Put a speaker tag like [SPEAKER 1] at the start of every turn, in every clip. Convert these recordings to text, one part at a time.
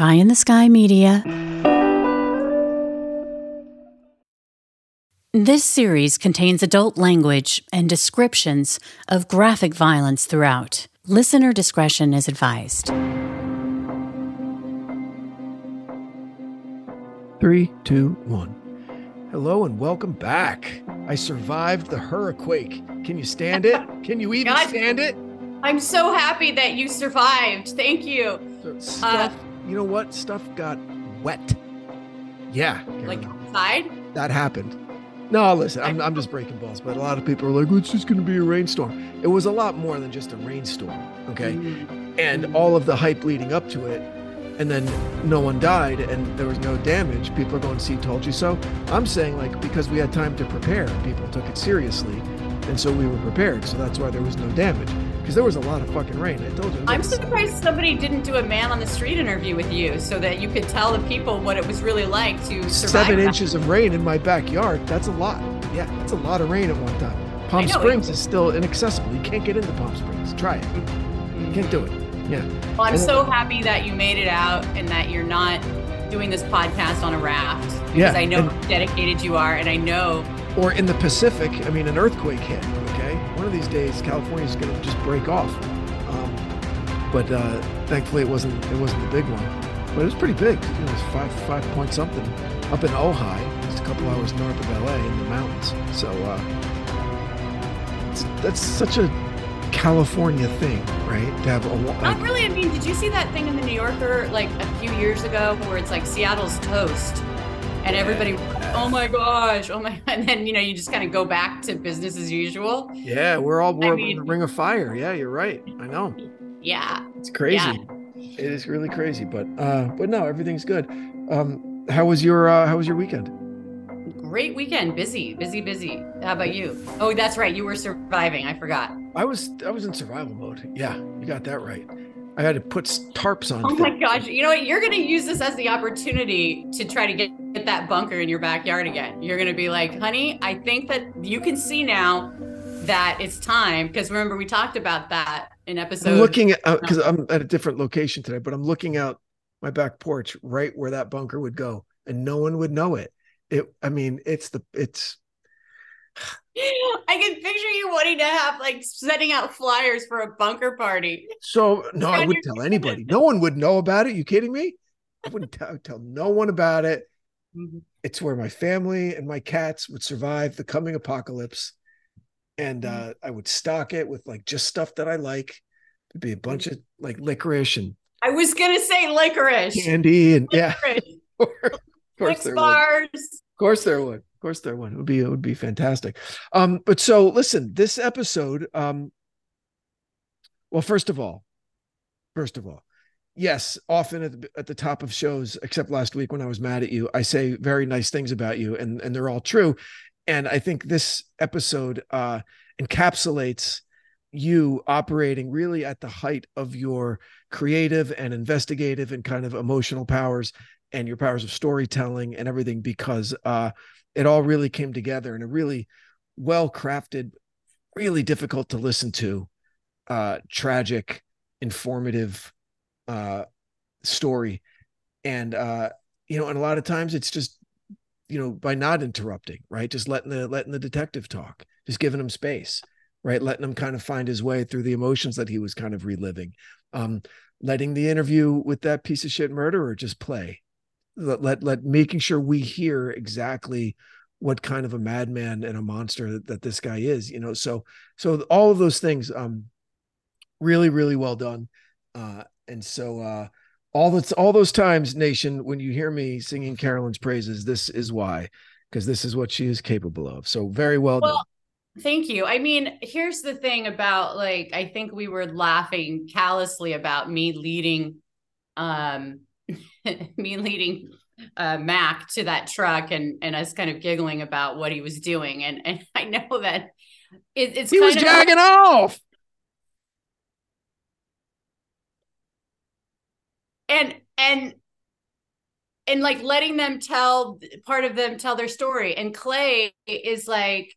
[SPEAKER 1] Pie in the Sky Media. This series contains adult language and descriptions of graphic violence throughout. Listener discretion is advised.
[SPEAKER 2] Three, two, one. Hello and welcome back. I survived the hurricane. Can you stand it? Can you even
[SPEAKER 3] God.
[SPEAKER 2] stand it?
[SPEAKER 3] I'm so happy that you survived. Thank you.
[SPEAKER 2] So uh, stuff, you know what? Stuff got wet. Yeah,
[SPEAKER 3] Like outside.
[SPEAKER 2] that happened. No, listen, I'm, I'm just breaking balls, but a lot of people are like, "Oh, it's just going to be a rainstorm. It was a lot more than just a rainstorm, okay?
[SPEAKER 3] Mm.
[SPEAKER 2] And all of the hype leading up to it, and then no one died and there was no damage. People are going, see, told you so. I'm saying, like, because we had time to prepare, people took it seriously. And so we were prepared. So that's why there was no damage. Because there was a lot of fucking rain. I told you.
[SPEAKER 3] I'm surprised somebody didn't do a man on the street interview with you so that you could tell the people what it was really like to survive.
[SPEAKER 2] Seven
[SPEAKER 3] that.
[SPEAKER 2] inches of rain in my backyard. That's a lot. Yeah, that's a lot of rain at one time. Palm Springs is still inaccessible. You can't get into Palm Springs. Try it. You can't do it. Yeah.
[SPEAKER 3] Well, I'm
[SPEAKER 2] And-
[SPEAKER 3] so happy that you made it out and that you're not doing this podcast on a raft because
[SPEAKER 2] Yeah,
[SPEAKER 3] I know
[SPEAKER 2] and-
[SPEAKER 3] how dedicated you are, and I know
[SPEAKER 2] Or in the Pacific, I mean, an earthquake hit. One of these days, California is going to just break off. Um, but uh, thankfully, it wasn't. It wasn't the big one, but it was pretty big. You know, it was five five point something up in Ojai, just a couple hours north of LA in the mountains. So uh, that's such a California thing, right? To have a wa-
[SPEAKER 3] not really. I mean, did you see that thing in the New Yorker like a few years ago where it's like Seattle's toast? And everybody, oh my gosh, oh my, and then you know you just kind of go back to business as usual.
[SPEAKER 2] yeah, we're all we're in the ring of fire. Yeah, you're right. I know.
[SPEAKER 3] Yeah,
[SPEAKER 2] It's crazy. It is really crazy, but uh, but no, everything's good. Um, how was your uh, how was your weekend?
[SPEAKER 3] great weekend. Busy, busy, busy. How about you? Oh, that's right. You were surviving. I forgot.
[SPEAKER 2] I was I was in survival mode. Yeah, you got that right. I had to put tarps on.
[SPEAKER 3] Oh my
[SPEAKER 2] things.
[SPEAKER 3] gosh. You know what? You're going to use this as the opportunity to try to get, get that bunker in your backyard again. You're going to be like, honey, I think that you can see now that it's time. Because remember, we talked about that in episode.
[SPEAKER 2] I'm looking at uh, because I'm at a different location today, but I'm looking out my back porch right where that bunker would go, and no one would know it. It. I mean, it's the it's
[SPEAKER 3] I can picture you wanting to have like sending out flyers for a bunker party.
[SPEAKER 2] so no. I wouldn't tell anybody. No one would know about it. You kidding me? I wouldn't tell, tell no one about it. it's where my family and my cats would survive the coming apocalypse and
[SPEAKER 3] Mm-hmm.
[SPEAKER 2] uh, i would stock it with like just stuff that i like there'd be a bunch of like licorice and
[SPEAKER 3] I was going to say licorice.
[SPEAKER 2] candy and yeah
[SPEAKER 3] Licorice.
[SPEAKER 2] of course there would.
[SPEAKER 3] bars.
[SPEAKER 2] Of course there would. Of course there would. It would be it would be fantastic. Um, but so listen, this episode, um, well, first of all, first of all, yes, often at the, at the top of shows, except last week when I was mad at you, I say very nice things about you, and and they're all true. And I think this episode uh, encapsulates you operating really at the height of your creative and investigative and kind of emotional powers and your powers of storytelling and everything because uh, it all really came together in a really well crafted, really difficult to listen to, uh, tragic, informative uh, story. And, uh, you know, and a lot of times it's just, you know, by not interrupting, right? Just letting the, letting the detective talk, just giving him space, right? Letting him kind of find his way through the emotions that he was kind of reliving. Um, letting the interview with that piece of shit murderer just play let, let let making sure we hear exactly what kind of a madman and a monster that, that this guy is you know? So so all of those things um really really well done. Uh and so uh all that's all those times nation when you hear me singing carolyn's praises this is why because this is what she is capable of. So very well,
[SPEAKER 3] Well,
[SPEAKER 2] done
[SPEAKER 3] Thank you. I mean, here's the thing about like I think we were laughing callously about me leading um me leading uh Mac to that truck and and us kind of giggling about what he was doing. And and I know that it, it's
[SPEAKER 2] he
[SPEAKER 3] kind
[SPEAKER 2] was
[SPEAKER 3] of
[SPEAKER 2] jagging off.
[SPEAKER 3] And and and like letting them tell part of them tell their story. And clay is like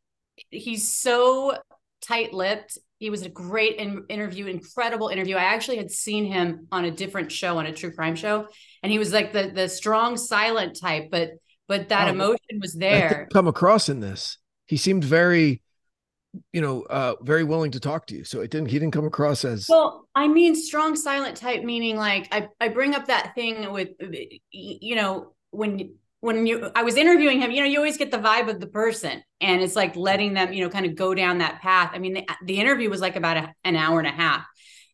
[SPEAKER 3] he's so tight-lipped he was a great in- interview, incredible interview. I actually had seen him on a different show, on a true crime show, and he was like the the strong, silent type, but but that oh, emotion was there.
[SPEAKER 2] come across in this, he seemed very you know uh very willing to talk to you so it didn't he didn't come across as
[SPEAKER 3] well i mean strong silent type meaning like i i bring up that thing with you know when when you I was interviewing him, you know, you always get the vibe of the person, and it's like letting them, you know, kind of go down that path. I mean, the, the interview was like about a, an hour and a half,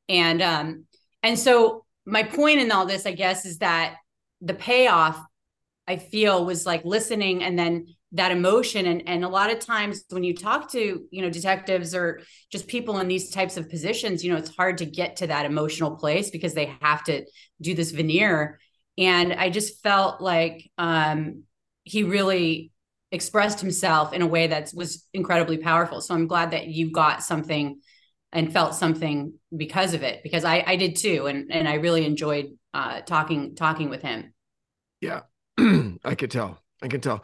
[SPEAKER 3] and um, and so my point in all this, I guess, is that the payoff I feel was like listening and then that emotion. And and a lot of times when you talk to you know detectives or just people in these types of positions you know it's hard to get to that emotional place because they have to do this veneer and i just felt like um, he really expressed himself in a way that was incredibly powerful. So i'm glad that you got something and felt something because of it because i i did too. And and i really enjoyed uh, talking talking with him.
[SPEAKER 2] Yeah. I could tell. I can tell.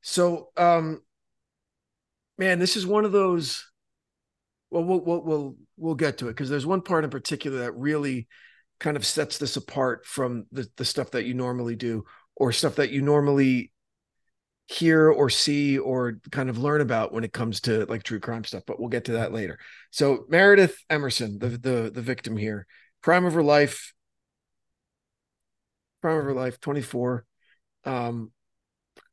[SPEAKER 2] So um man this is one of those well we'll we'll we'll, we'll get to it because there's one part in particular that really kind of sets this apart from the, the stuff that you normally do or stuff that you normally hear or see or kind of learn about when it comes to like true crime stuff but we'll get to that later. So meredith emerson the the, the victim here crime of her life crime of her life 24 um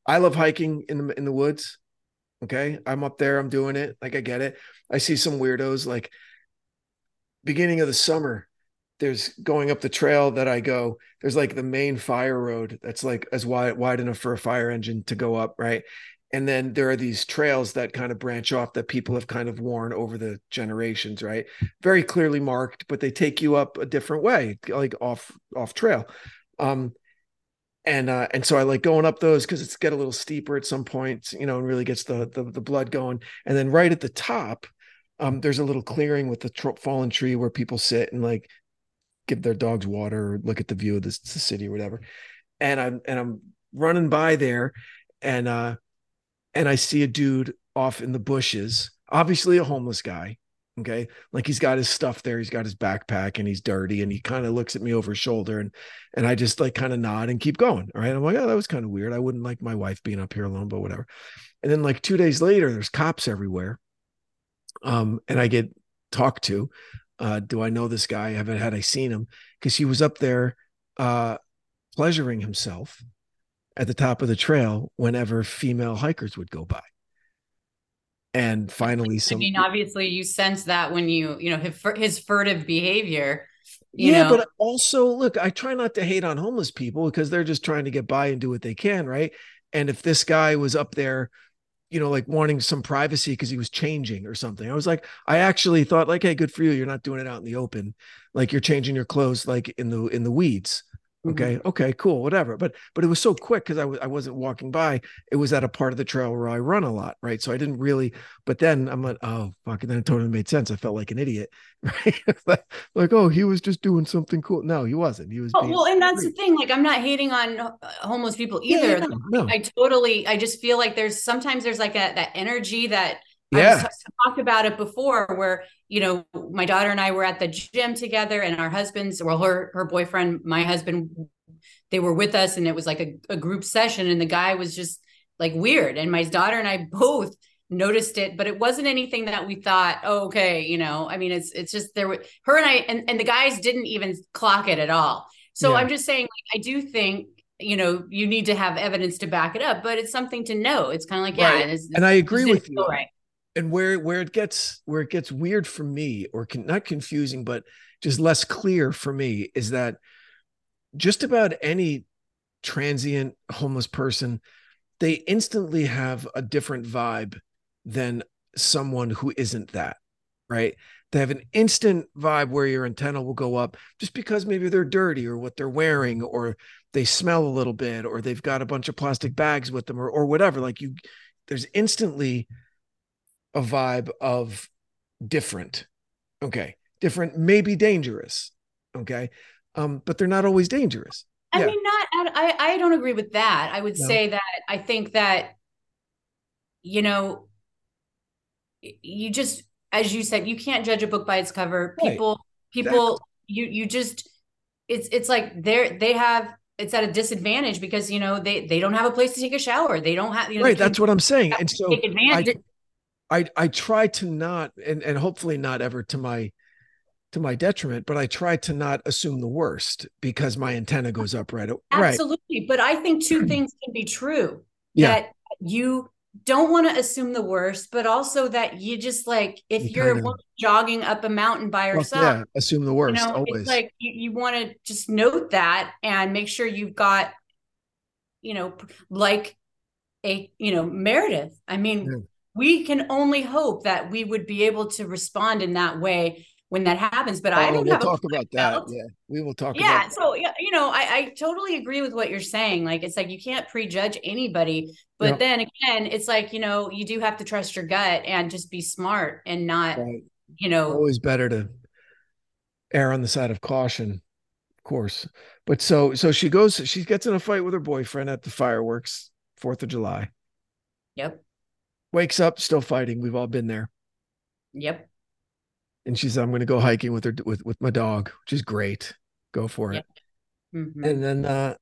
[SPEAKER 2] i love hiking in the in the woods okay? I'm up there i'm doing it like i get it. I see some weirdos like beginning of the summer there's going up the trail that I go, there's like the main fire road that's like as wide wide enough for a fire engine to go up, right? And then there are these trails that kind of branch off that people have kind of worn over the generations, right? Very clearly marked, but they take you up a different way, like off off trail. Um and uh and so I like going up those because it's get a little steeper at some points, you know, and really gets the the, the blood going. And then right at the top, um, there's a little clearing with the tr- fallen tree where people sit and like give their dogs water or look at the view of the city or whatever. And I'm and I'm running by there and uh and I see a dude off in the bushes, obviously a homeless guy. Okay. Like he's got his stuff there. He's got his backpack and he's dirty and he kind of looks at me over his shoulder and and I just like kind of nod and keep going. All right. I'm like, oh, that was kind of weird. I wouldn't like my wife being up here alone, but whatever. And then like two days later, there's cops everywhere. Um, and I get talked to uh, do I know this guy? Have I had I seen him? Because he was up there uh, pleasuring himself at the top of the trail whenever female hikers would go by. And finally, some.
[SPEAKER 3] I mean, obviously, you sense that when you, you know, his, his furtive behavior.
[SPEAKER 2] yeah,
[SPEAKER 3] know.
[SPEAKER 2] but also, look, I try not to hate on homeless people because they're just trying to get by and do what they can, right? And if this guy was up there you know, like wanting some privacy because he was changing or something. I was like, I actually thought like, hey, good for you. You're not doing it out in the open. Like you're changing your clothes like in the in the weeds. Okay. Mm-hmm. Okay, cool, whatever. But but it was so quick because I was I wasn't walking by. It was at a part of the trail where I run a lot, right? So I didn't really, but then I'm like, oh fuck, and then it totally made sense. I felt like an idiot, right? like, oh, he was just doing something cool. No, he wasn't. He was
[SPEAKER 3] oh, well, and that's the thing. Like, I'm not hating on uh, homeless people either. Yeah, no, no. I totally, I just feel like there's sometimes there's like a that energy that
[SPEAKER 2] yeah.
[SPEAKER 3] I talked about it before where, you know, my daughter and I were at the gym together and our husbands, well, her, her boyfriend, my husband, they were with us and it was like a, a group session and the guy was just like weird. And my daughter and I both noticed it, but it wasn't anything that we thought, oh, okay, you know, I mean, it's, it's just there were her and I, and, and the guys didn't even clock it at all. So yeah. I'm just saying, like, I do think you know you need to have evidence to back it up but it's something to know it's kind of like yeah right.
[SPEAKER 2] and i agree with you right and where where it gets where it gets weird for me or con, not confusing but just less clear for me is that just about any transient homeless person they instantly have a different vibe than someone who isn't that right? They have an instant vibe where your antenna will go up just because maybe they're dirty or what they're wearing or they smell a little bit or they've got a bunch of plastic bags with them or or whatever like you there's instantly a vibe of different. Okay. Different, maybe dangerous. Okay. Um, but they're not always dangerous.
[SPEAKER 3] I yeah. mean, not, I, I don't agree with that. I would no. say that I think that, you know, you just, as you said, you can't judge a book by its cover.
[SPEAKER 2] Right.
[SPEAKER 3] People, people, you you just it's it's like they're they have it's at a disadvantage because you know they they don't have a place to take a shower. They don't have you know
[SPEAKER 2] right. That's what I'm saying. And so
[SPEAKER 3] take advantage.
[SPEAKER 2] I I try to not and and hopefully not ever to my to my detriment, but I try to not assume the worst because my antenna goes up right. Right.
[SPEAKER 3] Absolutely. But I think two things can be true.
[SPEAKER 2] Yeah.
[SPEAKER 3] That you don't want to assume the worst, but also that you just like if
[SPEAKER 2] You
[SPEAKER 3] you are
[SPEAKER 2] kinda-
[SPEAKER 3] jogging up a mountain by yourself,
[SPEAKER 2] yeah. Assume the
[SPEAKER 3] you
[SPEAKER 2] worst
[SPEAKER 3] know,
[SPEAKER 2] always.
[SPEAKER 3] it's like you, you want to just note that and make sure you've got, you know, like a, you know, Meredith. I mean,
[SPEAKER 2] Yeah.
[SPEAKER 3] We can only hope that we would be able to respond in that way when that happens. But I
[SPEAKER 2] Oh,
[SPEAKER 3] don't
[SPEAKER 2] we'll talk about that. Yeah. We will talk about that.
[SPEAKER 3] yeah so yeah you know I, I totally agree with what you're saying like it's like you can't prejudge anybody but
[SPEAKER 2] Yeah.
[SPEAKER 3] then again it's like you know you do have to trust your gut and just be smart and not
[SPEAKER 2] Right.
[SPEAKER 3] you know
[SPEAKER 2] always better to err on the side of caution of course but so so she goes she gets in a fight with her boyfriend at the fireworks fourth of july
[SPEAKER 3] yep
[SPEAKER 2] wakes up still fighting. We've all been there.
[SPEAKER 3] Yep.
[SPEAKER 2] And she said, i'm going to go hiking with her with with my dog which is great. Go for it.
[SPEAKER 3] Mhm.
[SPEAKER 2] and then uh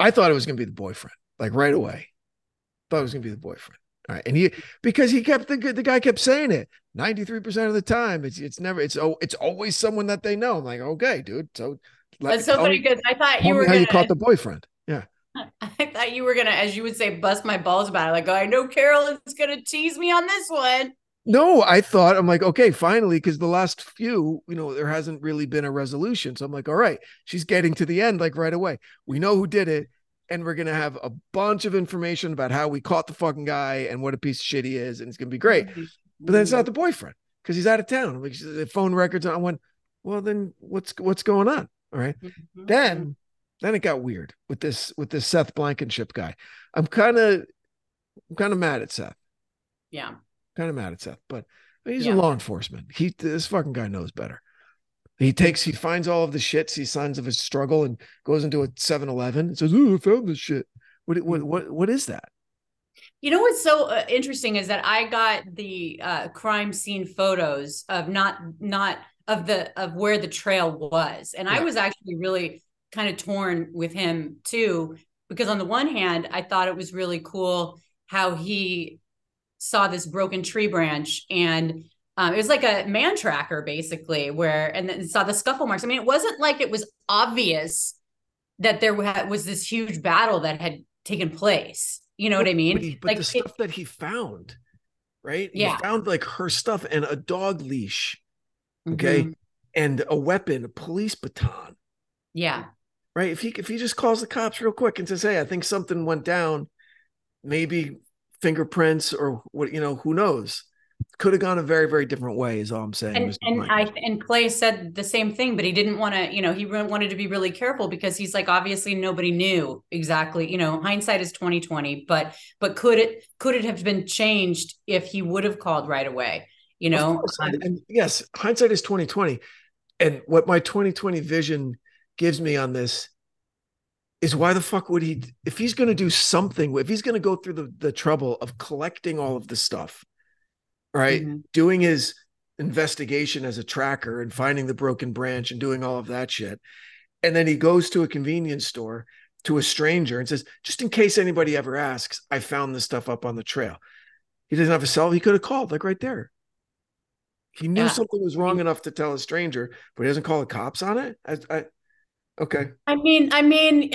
[SPEAKER 2] i thought it was going to be the boyfriend like right away. Thought it was going to be the boyfriend. All right. And he because he kept the, the guy kept saying it 93% of the time. It's it's never it's oh it's always someone that they know. I'm like okay dude. So
[SPEAKER 3] that's so funny because i thought you were
[SPEAKER 2] how
[SPEAKER 3] gonna
[SPEAKER 2] you caught the boyfriend
[SPEAKER 3] i thought you were gonna as you would say bust my balls about it like oh, i know carol is gonna tease me on this one
[SPEAKER 2] no i thought i'm like okay finally because the last few you know there hasn't really been a resolution so i'm like all right she's getting to the end like right away we know who did it and we're gonna have a bunch of information about how we caught the fucking guy and what a piece of shit he is and it's gonna be great but then it's not the boyfriend because he's out of town. I'm like the phone records. I went, well, then what's what's going on? All right.
[SPEAKER 3] Mhm.
[SPEAKER 2] Then then it got weird with this with this Seth Blankenship guy. I'm kind of I'm kind of mad at Seth.
[SPEAKER 3] yeah
[SPEAKER 2] Kind of mad at Seth, but he's
[SPEAKER 3] Yeah.
[SPEAKER 2] a law enforcement. He this fucking guy knows better. He takes he finds all of the shit, sees signs of his struggle, and goes into a 7-Eleven and says, "Oh, I found this shit." What what what what is that?
[SPEAKER 3] You know what's so uh, interesting is that I got the uh, crime scene photos of not not of the of where the trail was, and I was actually really kind of torn with him too because on the one hand I thought it was really cool how he saw this broken tree branch and um, it was like a man tracker basically where and then saw the scuffle marks. I mean, it wasn't like it was obvious that there was this huge battle that had taken place. You know what I mean?
[SPEAKER 2] But, he- but
[SPEAKER 3] like
[SPEAKER 2] the
[SPEAKER 3] it-
[SPEAKER 2] stuff that he found, right?
[SPEAKER 3] Yeah.
[SPEAKER 2] He found like her stuff and a dog leash, okay,
[SPEAKER 3] Mhm.
[SPEAKER 2] and a weapon, a police baton,
[SPEAKER 3] Yeah.
[SPEAKER 2] Right? If he if he just calls the cops real quick and says, "Hey, I think something went down," maybe fingerprints or what you know, who knows? Could have gone a very very different way. Is all I'm saying.
[SPEAKER 3] And and I and Clay said the same thing, but he didn't want to, you know, he wanted to be really careful because he's like obviously nobody knew exactly, you know, hindsight is 2020, but but could it could it have been changed if he would have called right away? You know, Um,
[SPEAKER 2] and, and yes, hindsight is 2020. And what my 2020 vision gives me on this is why the fuck would he if he's going to do something if he's going to go through the, the trouble of collecting all of the stuff right?
[SPEAKER 3] Mhm.
[SPEAKER 2] doing his investigation as a tracker and finding the broken branch and doing all of that shit. And then he goes to a convenience store to a stranger and says just in case anybody ever asks i found this stuff up on the trail. He doesn't have a cell. He could have called like right there. He knew
[SPEAKER 3] Yeah.
[SPEAKER 2] something was wrong enough to tell a stranger but he doesn't call the cops on it? I, I okay
[SPEAKER 3] I mean, I mean,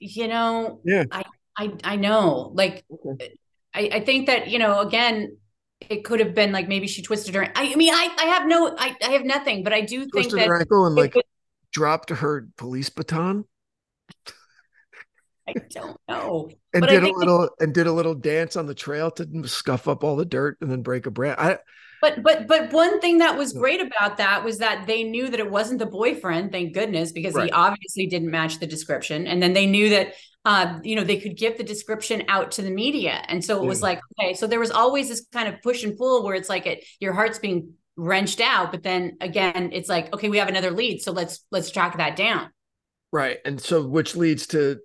[SPEAKER 3] you know,
[SPEAKER 2] Yeah.
[SPEAKER 3] I I I know. Like
[SPEAKER 2] okay
[SPEAKER 3] I, I think that, you know, again, it could have been like maybe she twisted her. I, I mean, I, I have no, I, I have nothing, but I do think
[SPEAKER 2] twisted
[SPEAKER 3] that
[SPEAKER 2] her ankle and like
[SPEAKER 3] was-
[SPEAKER 2] dropped her police baton
[SPEAKER 3] I don't know.
[SPEAKER 2] and
[SPEAKER 3] But
[SPEAKER 2] did a
[SPEAKER 3] think that-
[SPEAKER 2] little and did a little dance on the trail to scuff up all the dirt and then break a branch. I
[SPEAKER 3] But but but one thing that was great about that was that they knew that it wasn't the boyfriend, thank goodness, because
[SPEAKER 2] Right.
[SPEAKER 3] he obviously didn't match the description. And then they knew that uh, you know, they could give the description out to the media. And so it was
[SPEAKER 2] Yeah.
[SPEAKER 3] like, okay, so there was always this kind of push and pull where it's like it your heart's being wrenched out, but then again, it's like, okay, we have another lead, so let's let's track that down.
[SPEAKER 2] right, and so which leads to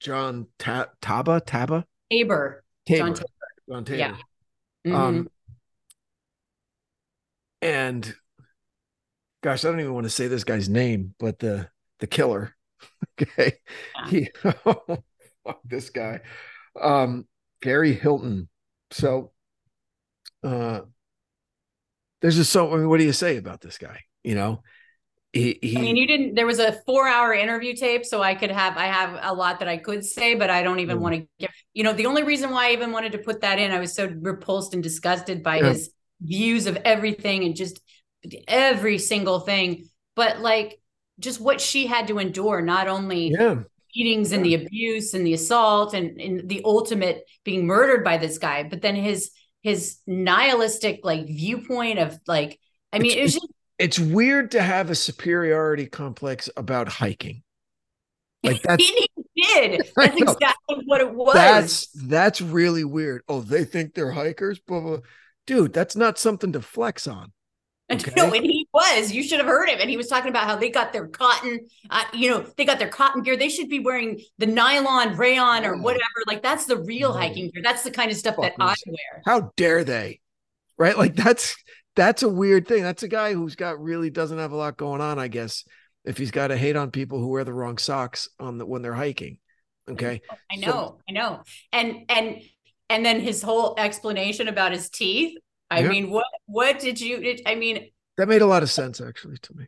[SPEAKER 2] John Ta- Taba Taba
[SPEAKER 3] Aber.
[SPEAKER 2] Tabor.
[SPEAKER 3] John Tabor.
[SPEAKER 2] John Tabor.
[SPEAKER 3] Yeah. Mhm.
[SPEAKER 2] Um, and gosh, I don't even want to say this guy's name, but the the killer. okay. Yeah. He oh, fuck this guy. Um Gary Hilton. So uh there's just so I mean, what do you say about this guy? You know,
[SPEAKER 3] he, he, I mean, you didn't. There was a four-hour interview tape, so I could have. I have a lot that I could say, but I don't even mm. want to give. You know, the only reason why I even wanted to put that in, I was so repulsed and disgusted by yeah. his views of everything and just every single thing. But like, just what she had to endure, not only yeah. beatings and the abuse and the assault and, and the ultimate being murdered by this guy, but then his his nihilistic like viewpoint of like. I mean, it's, it was just
[SPEAKER 2] it's weird to have a superiority complex about hiking.
[SPEAKER 3] Like that's he did. That's exactly what it was.
[SPEAKER 2] That's that's really weird. Oh, they think they're hikers, blah, blah. dude. That's not something to flex on.
[SPEAKER 3] Okay? No, and he was. You should have heard him. And he was talking about how they got their cotton, uh, you know, they got their cotton gear. They should be wearing the nylon rayon or oh. whatever. Like that's the real oh. hiking gear. That's the kind of stuff Fuck that I wear.
[SPEAKER 2] How dare they? Right? Like that's that's a weird thing. That's a guy who's got really doesn't have a lot going on, I guess. If he's got to hate on people who wear the wrong socks on the when they're hiking. Okay.
[SPEAKER 3] I know, so, I know. And and and then his whole explanation about his teeth. I yeah. mean, what what did you I mean
[SPEAKER 2] that made a lot of sense actually to me.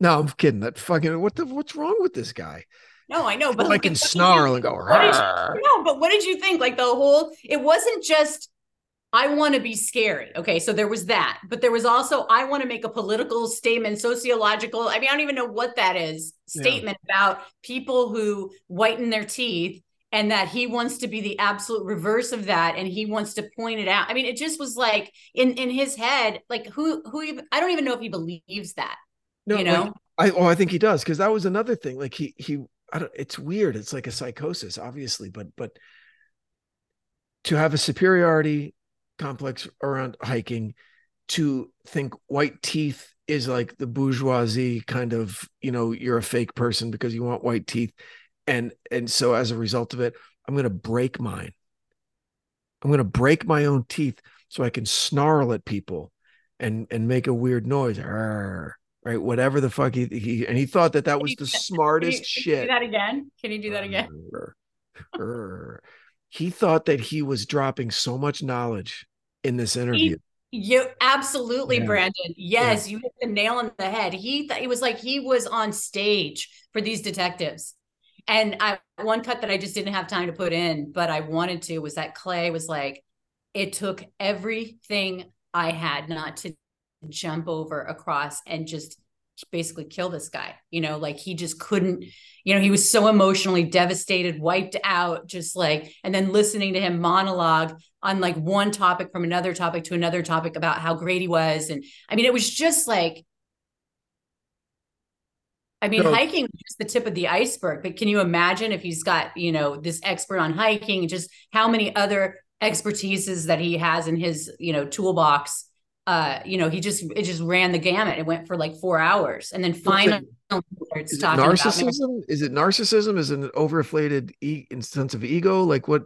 [SPEAKER 2] No, I'm kidding. That fucking what the what's wrong with this guy?
[SPEAKER 3] No, I know, but
[SPEAKER 2] I can snarl and go.
[SPEAKER 3] no, but what did you think? Like the whole, it wasn't just I want to be scary. Okay, so there was that, but there was also I want to make a political statement, sociological. I mean, I don't even know what that is. Statement yeah. about people who whiten their teeth and that he wants to be the absolute reverse of that and he wants to point it out. I mean, it just was like in in his head, like who who even I don't even know if he believes that. No, you know.
[SPEAKER 2] Like, I oh, I think he does because that was another thing. Like he he I don't it's weird. It's like a psychosis, obviously, but but to have a superiority complex around hiking to think white teeth is like the bourgeoisie kind of you know you're a fake person because you want white teeth. And and so as a result of it i'm going to break mine. I'm going to break my own teeth so i can snarl at people and and make a weird noise. Arr, right? Whatever the fuck he, he and he thought that that was the smartest
[SPEAKER 3] can
[SPEAKER 2] you, can
[SPEAKER 3] shit do that again? Can you do that again?
[SPEAKER 2] Arr, he thought that he was dropping so much knowledge in this interview.
[SPEAKER 3] He, you absolutely, yeah. Branden. Yes, yeah. you hit the nail on the head. He th- it was like he was on stage for these detectives. And I one cut that I just didn't have time to put in, but I wanted to was that Clay was like, it took everything I had not to jump over across and just basically kill this guy. You know, like he just couldn't, you know, he was so emotionally devastated, wiped out, just like, and then listening to him monologue on like one topic from another topic to another topic about how great he was. And I mean, it was just like, I mean, so, hiking is just the tip of the iceberg, but can you imagine if he's got, you know, this expert on hiking, just how many other expertises that he has in his, you know, toolbox uh, you know, he just it just ran the gamut. It went for like four hours, and then finally,
[SPEAKER 2] is narcissism? Is it narcissism? Is it an overinflated e- sense of ego? Like what?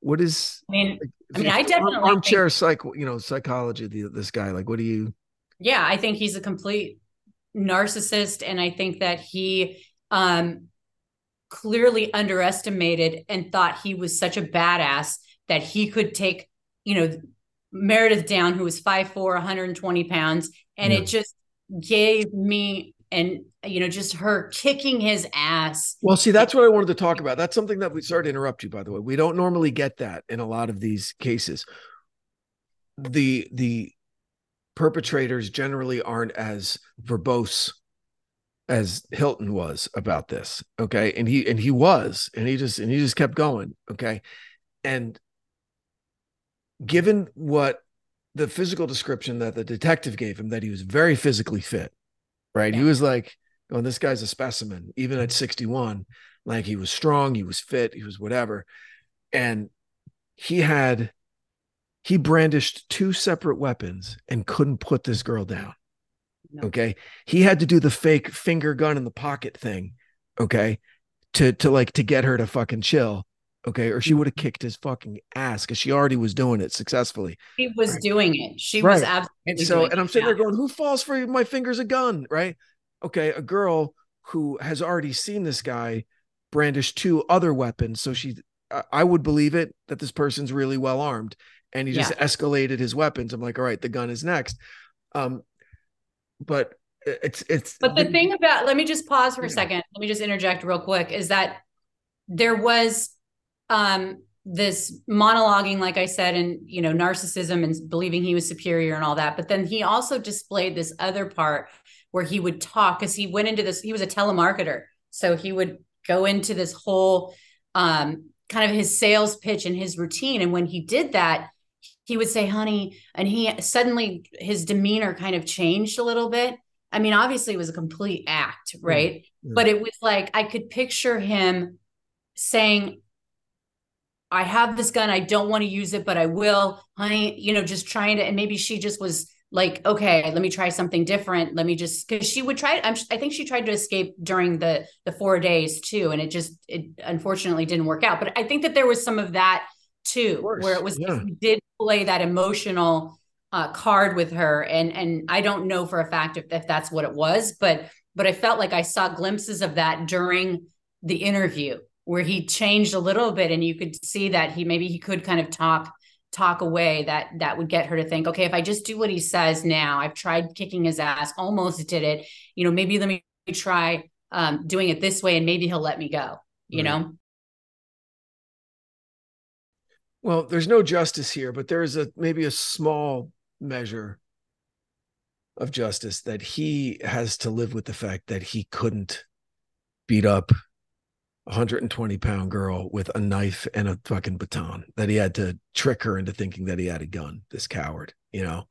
[SPEAKER 2] What is?
[SPEAKER 3] I mean, like, I mean, I definitely
[SPEAKER 2] armchair think, psych, you know, psychology. The, this guy, like, what do you?
[SPEAKER 3] Yeah, I think he's a complete narcissist, and I think that he um clearly underestimated and thought he was such a badass that he could take, you know, Meredith down, who was 5'4, 120 pounds. And yeah. it just gave me and you know just her kicking his ass.
[SPEAKER 2] Well see that's what i wanted to talk about. That's something that we sorry to interrupt you by the way. We don't normally get that in a lot of these cases. The the perpetrators generally aren't as verbose as hilton was about this okay? And he and he was and he just and he just kept going okay? And given what the physical description that the detective gave him, that he was very physically fit, right? Yeah. He was like, oh, this guy's a specimen, even at 61. Like he was strong, he was fit, he was whatever. And he had, he brandished two separate weapons and couldn't put this girl down. No. Okay. He had to do the fake finger gun in the pocket thing. Okay. To, to like, to get her to fucking chill. Okay. Or she would have kicked his fucking ass because she already was doing it successfully.
[SPEAKER 3] She was right. doing it. She right. was absolutely.
[SPEAKER 2] And so, and I'm sitting there going, who falls for my fingers a gun? Right. Okay. A girl who has already seen this guy brandish two other weapons. So she, I would believe it that this person's really well armed and he just yeah. escalated his weapons. I'm like, all right, the gun is next. Um, but it's, it's,
[SPEAKER 3] but the, the thing about, let me just pause for a second. Let me just interject real quick is that there was, um, this monologuing like i said and you know narcissism and believing he was superior and all that. But then he also displayed this other part where he would talk because he went into this he was a telemarketer. So he would go into this whole um, kind of his sales pitch and his routine. And when he did that he would say honey and he suddenly his demeanor kind of changed a little bit. I mean obviously it was a complete act right? Mm-hmm. but it was like i could picture him saying I have this gun. I don't want to use it, but I will, honey. You know, just trying to, and maybe she just was like, okay, let me try something different. Let me just, because she would try. I'm, I think she tried to escape during the the four days too, and it just, it unfortunately didn't work out. But I think that there was some of that too, of where it was yeah. did play that emotional uh, card with her, and and I don't know for a fact if, if that's what it was, but but I felt like I saw glimpses of that during the interview where he changed a little bit and you could see that he maybe he could kind of talk talk away that that would get her to think okay if i just do what he says now i've tried kicking his ass almost did it you know maybe let me try um, doing it this way and maybe he'll let me go you right. know
[SPEAKER 2] well there's no justice here but there is a maybe a small measure of justice that he has to live with the fact that he couldn't beat up 120 pound girl with a knife and a fucking baton that he had to trick her into thinking that he had a gun this coward you know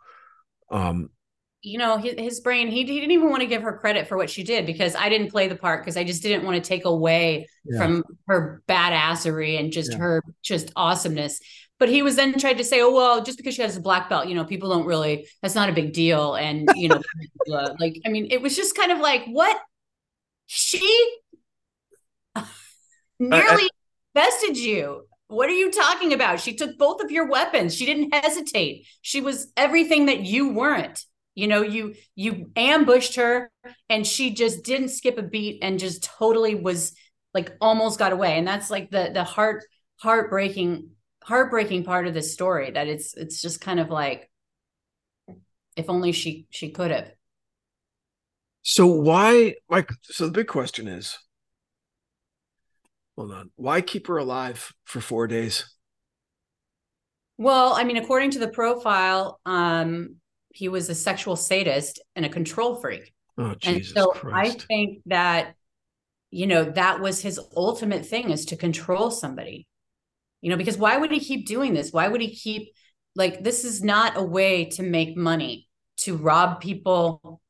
[SPEAKER 2] um
[SPEAKER 3] you know his, his brain he, he didn't even want to give her credit for what she did because i didn't play the part because i just didn't want to take away yeah. from her badassery and just yeah. her just awesomeness but he was then tried to say oh well just because she has a black belt you know people don't really that's not a big deal and you know like i mean it was just kind of like what she nearly bested you. What are you talking about? She took both of your weapons. She didn't hesitate. She was everything that you weren't. You know, you you ambushed her and she just didn't skip a beat and just totally was like almost got away. And that's like the the heart heartbreaking heartbreaking part of this story that it's it's just kind of like if only she she could have.
[SPEAKER 2] So why like so the big question is Hold on. Why keep her alive for four days?
[SPEAKER 3] Well, I mean, according to the profile, um, he was a sexual sadist and a control freak.
[SPEAKER 2] Oh, Jesus
[SPEAKER 3] and so
[SPEAKER 2] Christ.
[SPEAKER 3] I think that, you know, that was his ultimate thing is to control somebody. You know, because why would he keep doing this? Why would he keep like this is not a way to make money to rob people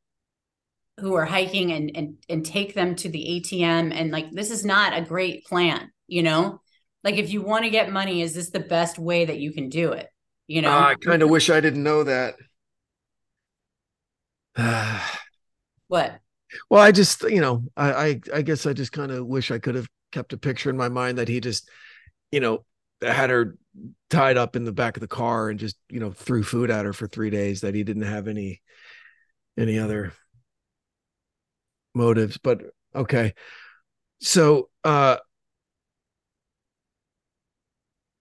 [SPEAKER 3] who are hiking and and and take them to the ATM and like this is not a great plan, you know? Like if you want to get money, is this the best way that you can do it? You know? Uh,
[SPEAKER 2] I kind of wish I didn't know that.
[SPEAKER 3] what?
[SPEAKER 2] Well, I just, you know, I I, I guess I just kind of wish I could have kept a picture in my mind that he just, you know, had her tied up in the back of the car and just, you know, threw food at her for 3 days that he didn't have any any other motives, but okay. So uh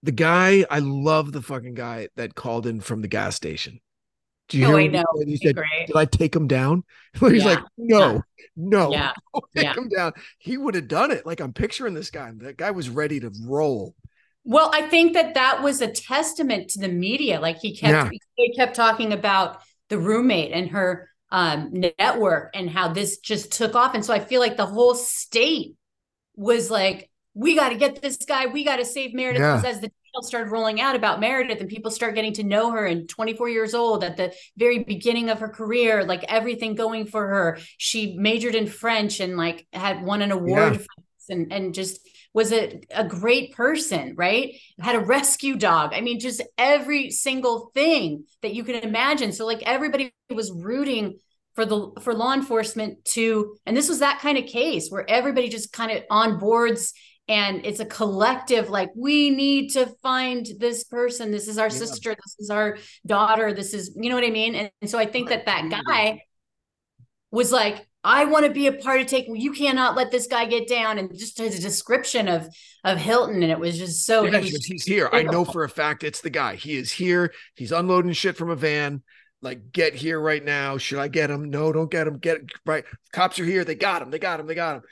[SPEAKER 2] the guy, I love the fucking guy that called in from the gas station.
[SPEAKER 3] Do you oh, hear I know.
[SPEAKER 2] He said, Great. Did I take him down? He's yeah. like, No, no,
[SPEAKER 3] yeah.
[SPEAKER 2] take
[SPEAKER 3] yeah.
[SPEAKER 2] him down. He would have done it. Like I'm picturing this guy. That guy was ready to roll.
[SPEAKER 3] Well, I think that that was a testament to the media. Like he kept yeah. he kept talking about the roommate and her um, network and how this just took off. And so I feel like the whole state was like, we got to get this guy. We got to save Meredith. Yeah. Because as the details started rolling out about Meredith and people start getting to know her and 24 years old at the very beginning of her career, like everything going for her. She majored in French and like had won an award yeah. And, and just was a, a great person, right? Had a rescue dog. I mean, just every single thing that you can imagine. So like everybody was rooting for the for law enforcement to, and this was that kind of case where everybody just kind of on boards and it's a collective like we need to find this person this is our
[SPEAKER 2] Yeah.
[SPEAKER 3] sister this is our daughter this is you know what i mean and, and so i think that that
[SPEAKER 2] mm-hmm.
[SPEAKER 3] guy was like i want to be a part of take you cannot let this guy get down and just his description of of hilton and it was just so
[SPEAKER 2] Yeah, because he's here. I know for a fact it's the guy. He is here. He's unloading shit from a van. Like, get here right now. Should I get him? No, don't get him. Get right. Cops are here. They got him. They got him. They got him.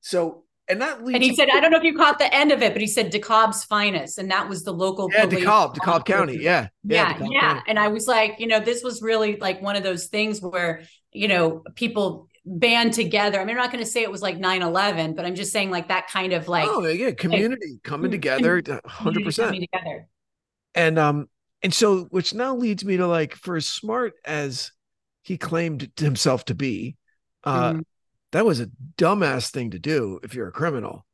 [SPEAKER 2] So, and that leads.
[SPEAKER 3] and he said i don't know if you caught the end of it but he said dekalb's finest and that was the local
[SPEAKER 2] yeah,
[SPEAKER 3] police
[SPEAKER 2] DeKalb, DeKalb County. Yeah,
[SPEAKER 3] yeah yeah,
[SPEAKER 2] County.
[SPEAKER 3] and i was like you know this was really like one of those things where you know people band together i mean i'm not going to say it was like 9-11 but i'm just saying like that kind of like
[SPEAKER 2] oh yeah, community coming
[SPEAKER 3] Mm,
[SPEAKER 2] together, 100%.
[SPEAKER 3] coming together
[SPEAKER 2] And um, and so which now leads me to like, for as smart as he claimed himself to be, uh,
[SPEAKER 3] Mhm,
[SPEAKER 2] that was a dumbass thing to do if you're a criminal.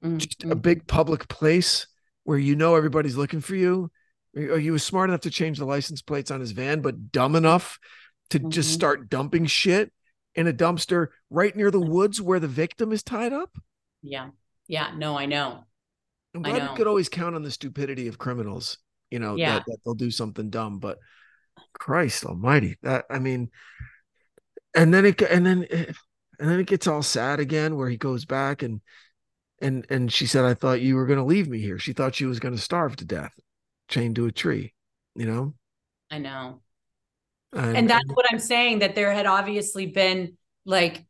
[SPEAKER 3] mhm,
[SPEAKER 2] just a big public place where you know everybody's looking for you. Or he was smart enough to change the license plates on his van, but dumb enough to just
[SPEAKER 3] Mhm.
[SPEAKER 2] start dumping shit in a dumpster right near the woods where the victim is tied up.
[SPEAKER 3] yeah yeah no i know
[SPEAKER 2] I'm
[SPEAKER 3] I know.
[SPEAKER 2] you could always count on the stupidity of criminals, you know,
[SPEAKER 3] Yeah.
[SPEAKER 2] that, that they'll do something dumb, but Christ almighty, that I mean, and then it and then it, and then it gets all sad again where he goes back and and and she said, I thought you were gonna leave me here. She thought she was gonna starve to death, chained to a tree, you know?
[SPEAKER 3] i know
[SPEAKER 2] And,
[SPEAKER 3] and that's what i'm saying that there had obviously been like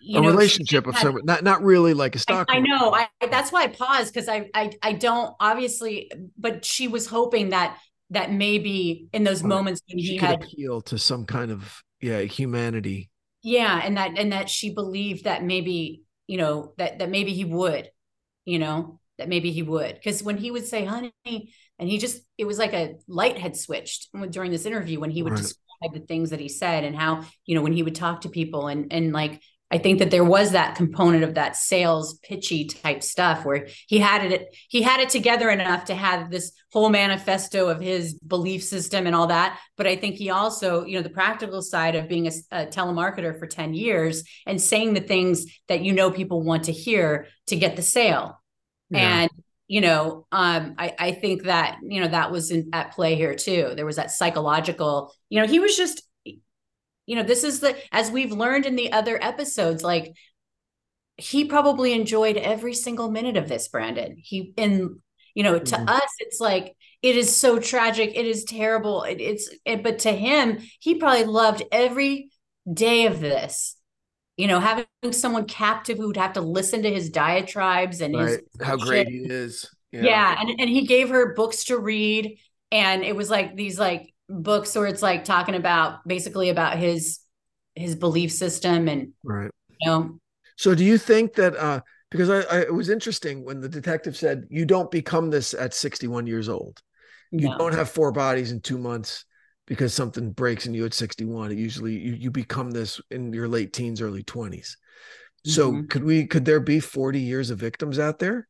[SPEAKER 3] you
[SPEAKER 2] a
[SPEAKER 3] know,
[SPEAKER 2] relationship of some not not really like a stock.
[SPEAKER 3] I know. I that's why I paused because I, I I don't obviously, but she was hoping that that maybe in those
[SPEAKER 2] Right.
[SPEAKER 3] moments when he
[SPEAKER 2] could
[SPEAKER 3] had
[SPEAKER 2] appeal to some kind of yeah, humanity.
[SPEAKER 3] yeah, and that and that she believed that maybe you know that that maybe he would, you know, that maybe he would because when he would say honey, and he just it was like a light had switched during this interview when he would
[SPEAKER 2] Right.
[SPEAKER 3] describe the things that he said and how you know when he would talk to people and and like I think that there was that component of that sales pitchy type stuff where he had it he had it together enough to have this whole manifesto of his belief system and all that but I think he also you know the practical side of being a, a telemarketer for 10 years and saying the things that you know people want to hear to get the sale
[SPEAKER 2] Yeah.
[SPEAKER 3] and you know um I, I think that you know that was in, at play here too. There was that psychological you know he was just you know this is the as we've learned in the other episodes like he probably enjoyed every single minute of this branden. He in you know to
[SPEAKER 2] Mhm.
[SPEAKER 3] us it's like it is so tragic. It is terrible. It, it's it, but to him he probably loved every day of this you know having someone captive who would have to listen to his diatribes and his
[SPEAKER 2] how great he is.
[SPEAKER 3] yeah, and, and he gave her books to read and it was like these like books where it's like talking about basically about his his belief system and
[SPEAKER 2] Right.
[SPEAKER 3] you know
[SPEAKER 2] So do you think that uh because I, I it was interesting when the detective said you don't become this at 61 years old. You
[SPEAKER 3] no.
[SPEAKER 2] don't have four bodies in two months because something breaks in you at 61. It usually you, you become this in your late teens, early 20s. So
[SPEAKER 3] Mhm.
[SPEAKER 2] could we could there be 40 years of victims out there?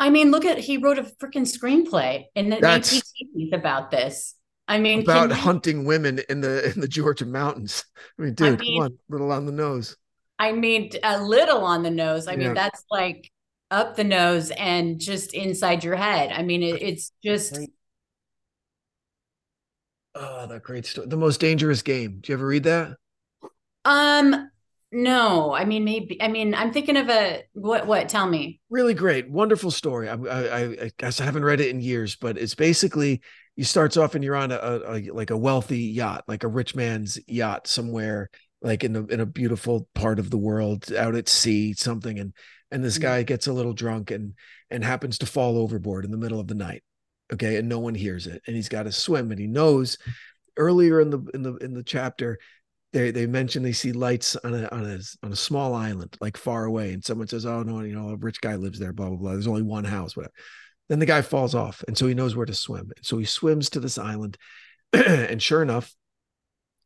[SPEAKER 3] I mean look at he wrote a freaking screenplay in the
[SPEAKER 2] That's-
[SPEAKER 3] 1980s about this I mean
[SPEAKER 2] About hunting women in the in the Georgia mountains. I mean, dude,
[SPEAKER 3] mean-
[SPEAKER 2] come on, little on the nose.
[SPEAKER 3] I mean a little on the nose I
[SPEAKER 2] Yeah.
[SPEAKER 3] mean that's like up the nose and just inside your head I mean it, it's just.
[SPEAKER 2] Oh, that great story. The most dangerous game. Do you ever read that?
[SPEAKER 3] um no I mean maybe I mean I'm thinking of a what what tell me
[SPEAKER 2] really great wonderful story I, I i guess i haven't read it in years but it's basically you starts off and you're on a, a, a like a wealthy yacht like a rich man's yacht somewhere like in a in a beautiful part of the world out at sea something and and this
[SPEAKER 3] Mhm.
[SPEAKER 2] guy gets a little drunk and and happens to fall overboard in the middle of the night okay and no one hears it and he's got to swim and he knows. Earlier in the in the in the chapter they they mention they see lights on a on a on a small island like far away and someone says oh no you know a rich guy lives there blah blah blah there's only one house whatever. Then the guy falls off and so he knows where to swim and so he swims to this island and sure enough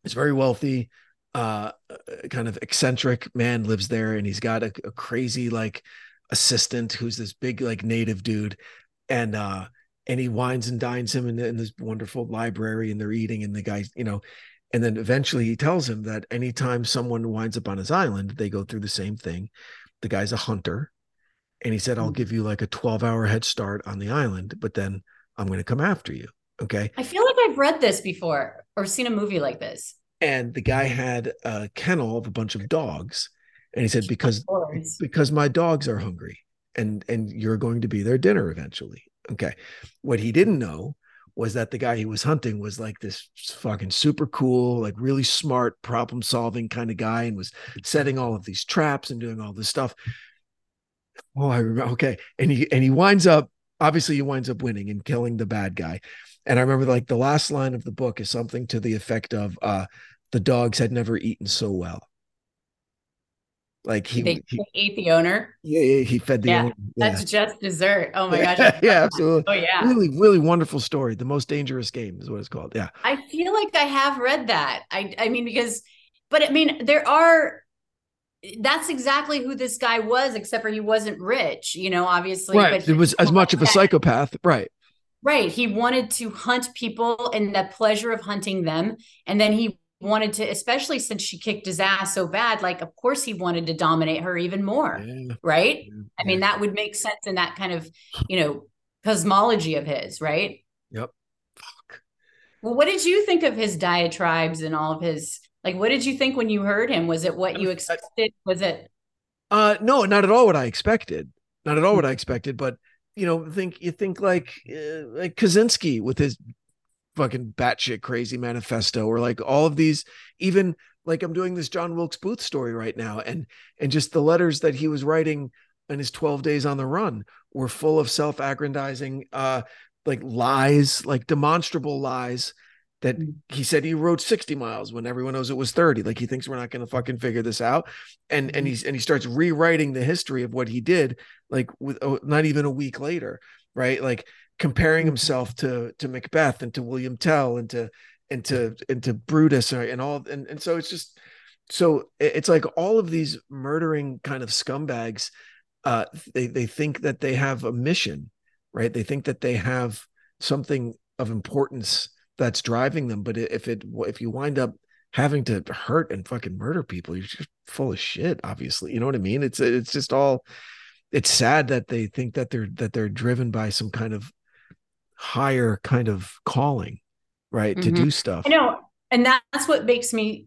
[SPEAKER 2] it's very wealthy uh kind of eccentric man lives there and he's got a, a crazy like assistant who's this big like native dude and uh and he wines and dines him in, in this wonderful library and they're eating and the guy you know and then eventually he tells him that anytime someone winds up on his island, they go through the same thing. the guy's a hunter, and he said, "I'll mm-hmm. give you like a 12 hour head start on the island, but then I'm going to come after you." Okay.
[SPEAKER 3] I feel like I've read this before or seen a movie like this.
[SPEAKER 2] And the guy had a kennel of a bunch of dogs, and he said, "Because because my dogs are hungry, and and you're going to be their dinner eventually." Okay. What he didn't know was that the guy he was hunting was like this fucking super cool, like really smart, problem solving kind of guy, and was setting all of these traps and doing all this stuff. Oh, I remember. Okay, and he and he winds up. Obviously, he winds up winning and killing the bad guy. And I remember like the last line of the book is something to the effect of, uh, "The dogs had never eaten so well." Like he,
[SPEAKER 3] they
[SPEAKER 2] he
[SPEAKER 3] ate the owner.
[SPEAKER 2] yeah, yeah, he fed the
[SPEAKER 3] Yeah,
[SPEAKER 2] owner. Yeah.
[SPEAKER 3] That's just dessert. Oh my gosh.
[SPEAKER 2] yeah, absolutely.
[SPEAKER 3] Oh yeah.
[SPEAKER 2] Really, really wonderful story. The most dangerous game is what it's called. Yeah.
[SPEAKER 3] I feel like I have read that. I I mean because but I mean there are that's exactly who this guy was except for he wasn't rich, you know, obviously
[SPEAKER 2] right.
[SPEAKER 3] but
[SPEAKER 2] It was as much of a psychopath. Right.
[SPEAKER 3] Right. He wanted to hunt people and the pleasure of hunting them. And then he wanted to, especially since she kicked his ass so bad, like, of course, he wanted to dominate her even more.
[SPEAKER 2] Yeah,
[SPEAKER 3] Right.
[SPEAKER 2] yeah,
[SPEAKER 3] I mean, that would make sense in that kind of, you know, cosmology of his. Right.
[SPEAKER 2] Yep.
[SPEAKER 3] Well, what did you think of his diatribes and all of his, like, what did you think when you heard him? Was it what you expected? Was it,
[SPEAKER 2] Uh, no, not at all what I expected. Not at all what I expected. But you know, think you think like uh, like Kaczynski with his fucking batshit crazy manifesto, or like all of these, even like I'm doing this John Wilkes Booth story right now, and and just the letters that he was writing in his 12 days on the run were full of self-aggrandizing, uh, like lies, like demonstrable lies. That he said he rode 60 miles when everyone knows it was 30. Like he thinks we're not going to fucking figure this out and and he's and he starts rewriting the history of what he did like with oh, not even a week later right like comparing
[SPEAKER 3] Mhm.
[SPEAKER 2] himself to to macbeth and to william tell and to and to and to brutus and all and, and so it's just so it's like all of these murdering kind of scumbags uh they they think that they have a mission right they think that they have something of importance that's driving them but if it if you wind up having to hurt and fucking murder people you're just full of shit obviously you know what i mean it's it's just all it's sad that they think that they're that they're driven by some kind of higher kind of calling right to
[SPEAKER 3] Mhm.
[SPEAKER 2] do stuff
[SPEAKER 3] You know, and that's what makes me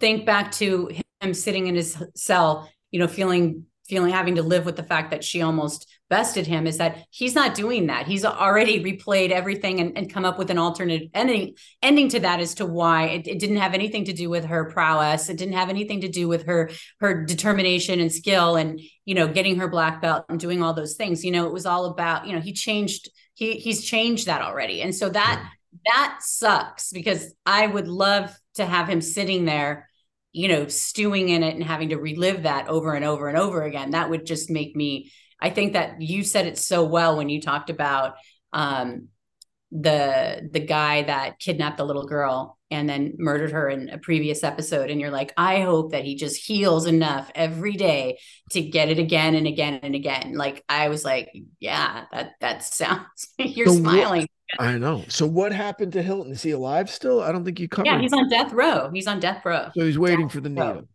[SPEAKER 3] think back to him sitting in his cell, you know, feeling feeling having to live with the fact that she almost bested him is that he's not doing that. He's already replayed everything and, and come up with an alternate ending ending to that as to why it, it didn't have anything to do with her prowess. It didn't have anything to do with her her determination and skill and you know getting her black belt and doing all those things. You know, it was all about, you know, he changed he he's changed that already. And so that that sucks because I would love to have him sitting there, you know, stewing in it and having to relive that over and over and over again. That would just make me. I think that you said it so well when you talked about um, the the guy that kidnapped the little girl and then murdered her in a previous episode. And you're like i hope that he just heals enough every day to get it again and again and again. Like i was like yeah that that sounds you're
[SPEAKER 2] So what-
[SPEAKER 3] smiling.
[SPEAKER 2] I know. So what happened to hilton? Is he alive still? I don't think you covered
[SPEAKER 3] Yeah, he's on death row. He's on death row.
[SPEAKER 2] so he's waiting for the needle.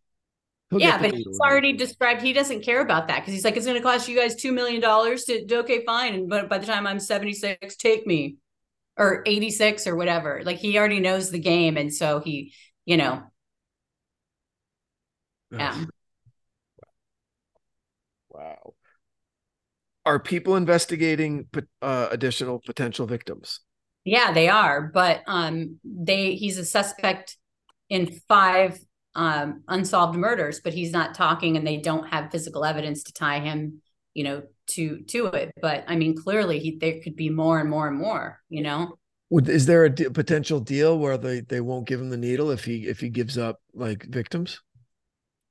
[SPEAKER 2] He'll
[SPEAKER 3] yeah, but he's already described he doesn't care about that because he's like, it's going to cost you guys two million dollars to do okay, fine. And but by the time I'm 76, take me, or 86 or whatever. Like he already knows the game, and so he, you know, yeah.
[SPEAKER 2] Wow are people investigating uh, additional potential victims
[SPEAKER 3] Yeah, they are, but um they he's a suspect in five um unsolved murders, but he's not talking and they don't have physical evidence to tie him, you know, to to it. But I mean, clearly he there could be more and more and more, you know.
[SPEAKER 2] Is there a potential deal where they they won't give him the needle if he if he gives up like victims?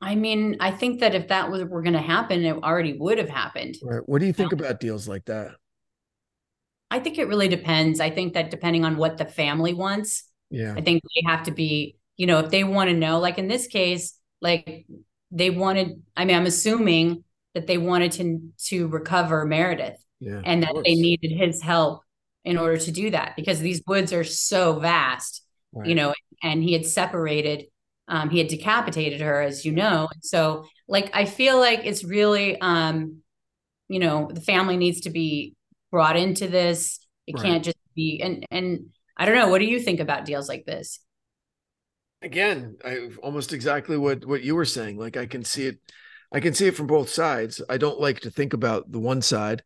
[SPEAKER 3] I mean, I think that if that was were going to happen, it already would have happened.
[SPEAKER 2] Right. What do you think about deals like that?
[SPEAKER 3] I think it really depends. I think that depending on what the family wants,
[SPEAKER 2] Yeah.
[SPEAKER 3] I think they have to be, you know, if they want to know, like in this case, like they wanted, I mean, I'm assuming that they wanted to to recover Meredith
[SPEAKER 2] Yeah.
[SPEAKER 3] and that they needed his help in order to do that because these woods are so vast, you know, and he had separated, um, he had decapitated her, as you know. And so like I feel like it's really um you know, the family needs to be brought into this. It
[SPEAKER 2] Right.
[SPEAKER 3] can't just be and and I don't know, what do you think about deals like this?
[SPEAKER 2] again i almost exactly what what you were saying like i can see it i can see it from both sides. I don't like to think about the one side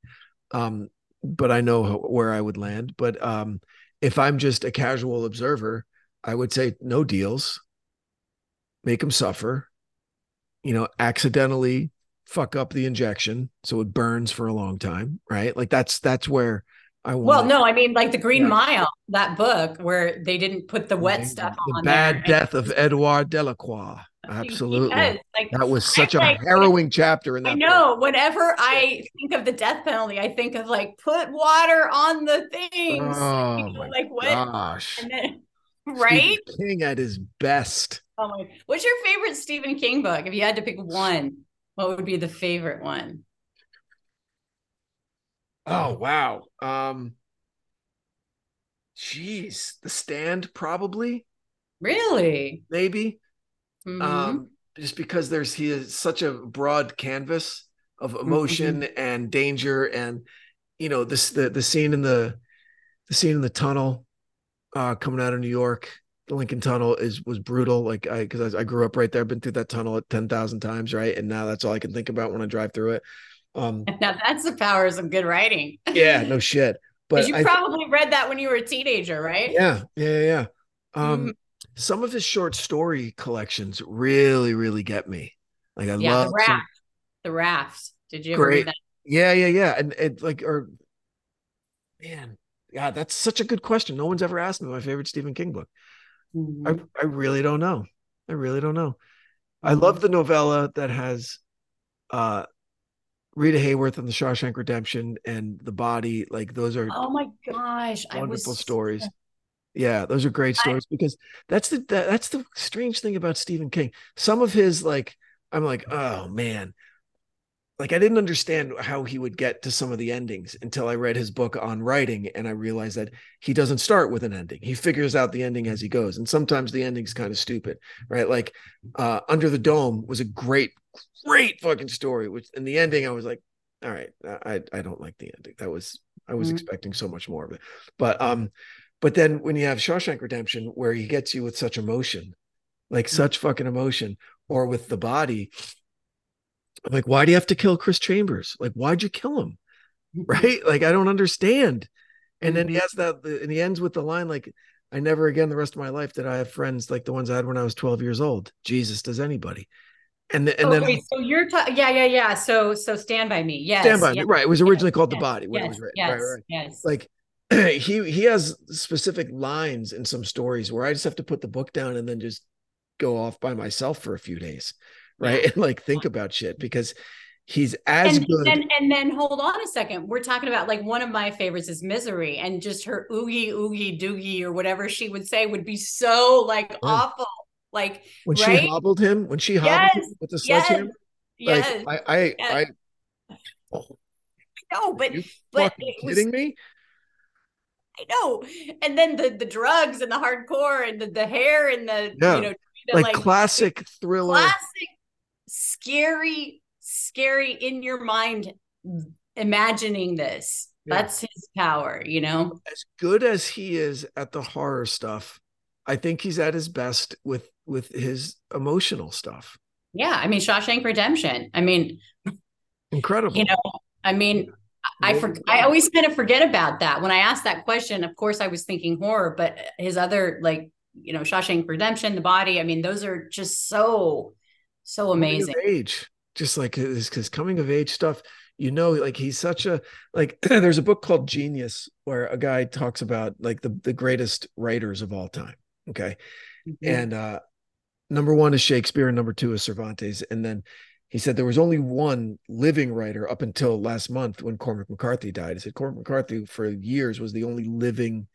[SPEAKER 2] um but i know how, where i would land. But um if i'm just a casual observer i would say no deals. Make them suffer. You know accidentally fuck up the injection so it burns for a long time right? Like that's that's where i want
[SPEAKER 3] Well, no, I mean like the Green
[SPEAKER 2] Yeah.
[SPEAKER 3] Mile, that book where they didn't put the wet stuff
[SPEAKER 2] the
[SPEAKER 3] on The
[SPEAKER 2] bad
[SPEAKER 3] there.
[SPEAKER 2] death of edouard delacroix absolutely
[SPEAKER 3] like
[SPEAKER 2] That was such a
[SPEAKER 3] like-
[SPEAKER 2] harrowing chapter in that.
[SPEAKER 3] I
[SPEAKER 2] book.
[SPEAKER 3] know. Whenever I think of the death penalty, I think of like put water on the things.
[SPEAKER 2] Oh
[SPEAKER 3] You know,
[SPEAKER 2] my
[SPEAKER 3] like what?
[SPEAKER 2] gosh!
[SPEAKER 3] And then, right?
[SPEAKER 2] Stephen King at his best.
[SPEAKER 3] Oh my! What's your favorite Stephen King book? If you had to pick one, what would be the favorite one?
[SPEAKER 2] Oh wow. Um. Jeez, The Stand probably
[SPEAKER 3] Really?
[SPEAKER 2] maybe.
[SPEAKER 3] Mhm.
[SPEAKER 2] Um, just because there's he is such a broad canvas of emotion and danger and you know this the the scene in the the scene in the tunnel uh coming out of New York the Lincoln Tunnel is was brutal like I because I, I grew up right there I've been through that tunnel at 10,000 times right and now that's all I can think about when I drive through it um
[SPEAKER 3] now that's the powers of good writing.
[SPEAKER 2] yeah no shit but
[SPEAKER 3] you
[SPEAKER 2] I,
[SPEAKER 3] probably read that when you were a teenager, right?
[SPEAKER 2] yeah yeah yeah, um
[SPEAKER 3] Mhm.
[SPEAKER 2] Some of his short story collections really really get me like I
[SPEAKER 3] Yeah,
[SPEAKER 2] love
[SPEAKER 3] the
[SPEAKER 2] some-
[SPEAKER 3] The raft. Did you ever
[SPEAKER 2] Great.
[SPEAKER 3] read that?
[SPEAKER 2] Yeah, yeah, yeah. And it like or man, yeah, that's such a good question. No one's ever asked me my favorite Stephen King book.
[SPEAKER 3] Mhm.
[SPEAKER 2] I, I really don't know. I really don't know. I love the novella that has uh Rita Hayworth and the Shawshank Redemption and the body. Like those are
[SPEAKER 3] Oh my gosh. I
[SPEAKER 2] wonderful
[SPEAKER 3] was
[SPEAKER 2] stories. Yeah, those are great stories because that's the that, that's the strange thing about Stephen King. Some of his like I'm like, oh man. Like I didn't understand how he would get to some of the endings until I read his book on writing and I realized that he doesn't start with an ending. He figures out the ending as he goes. And sometimes the ending's kind of stupid, right? Like uh Under the Dome was a great great fucking story which in the ending I was like, all right, I I don't like the ending. That was I was
[SPEAKER 3] Mhm.
[SPEAKER 2] expecting so much more of it. But um but then when you have Shawshank Redemption, where he gets you with such emotion, like mm. such fucking emotion, or with the body, I'm like, why do you have to kill Chris Chambers? Like, why'd you kill him? Right? Like, I don't understand. And then he mm. has that, and he ends with the line like, I never again the rest of my life did I have friends like the ones I had when I was 12 years old. Jesus, does anybody? And, and
[SPEAKER 3] okay,
[SPEAKER 2] then
[SPEAKER 3] so you're talking, yeah, yeah, yeah. So, so stand by me. Yes,
[SPEAKER 2] stand by me. Right. It was originally called The Body when it was written.
[SPEAKER 3] Yes,
[SPEAKER 2] Right, right.
[SPEAKER 3] yes.
[SPEAKER 2] like he he has specific lines in some stories where I just have to put the book down and then just go off by myself for a few days, right? And like think about shit because he's as
[SPEAKER 3] and,
[SPEAKER 2] good.
[SPEAKER 3] and and then hold on a second. We're talking about like one of my favorites is Misery, and just her oogie oogie doogie or whatever she would say would be so like awful. Like
[SPEAKER 2] when
[SPEAKER 3] right?
[SPEAKER 2] she hobbled him, when she hobbled him with the
[SPEAKER 3] yes,
[SPEAKER 2] sledgehammer,
[SPEAKER 3] yes,
[SPEAKER 2] like I I
[SPEAKER 3] yes.
[SPEAKER 2] I oh,
[SPEAKER 3] no, but
[SPEAKER 2] you
[SPEAKER 3] but
[SPEAKER 2] fucking
[SPEAKER 3] it was
[SPEAKER 2] kidding me?
[SPEAKER 3] I know. And then the the drugs and the hardcore and the, the hair and the
[SPEAKER 2] Yeah.
[SPEAKER 3] you know the,
[SPEAKER 2] Like, classic thriller.
[SPEAKER 3] classic scary scary in your mind imagining this.
[SPEAKER 2] Yeah.
[SPEAKER 3] That's his power, you know.
[SPEAKER 2] As good as he is at the horror stuff, I think he's at his best with with his emotional stuff.
[SPEAKER 3] Yeah, I mean Shawshank Redemption. I mean,
[SPEAKER 2] Incredible.
[SPEAKER 3] you know, I mean I for, I always kind of forget about that. When I asked that question, of course I was thinking horror, but his other like, you know, Shawshank Redemption, The Body, I mean, those are just so so
[SPEAKER 2] coming
[SPEAKER 3] amazing.
[SPEAKER 2] of age just like his, his coming of age stuff you know like he's such a like there's a book called genius where a guy talks about like the, the greatest writers of all time okay
[SPEAKER 3] Mhm.
[SPEAKER 2] and uh number one is shakespeare and number two is cervantes and then he said there was only one living writer up until last month when cormac mccarthy died he said cormac mccarthy for years was the only living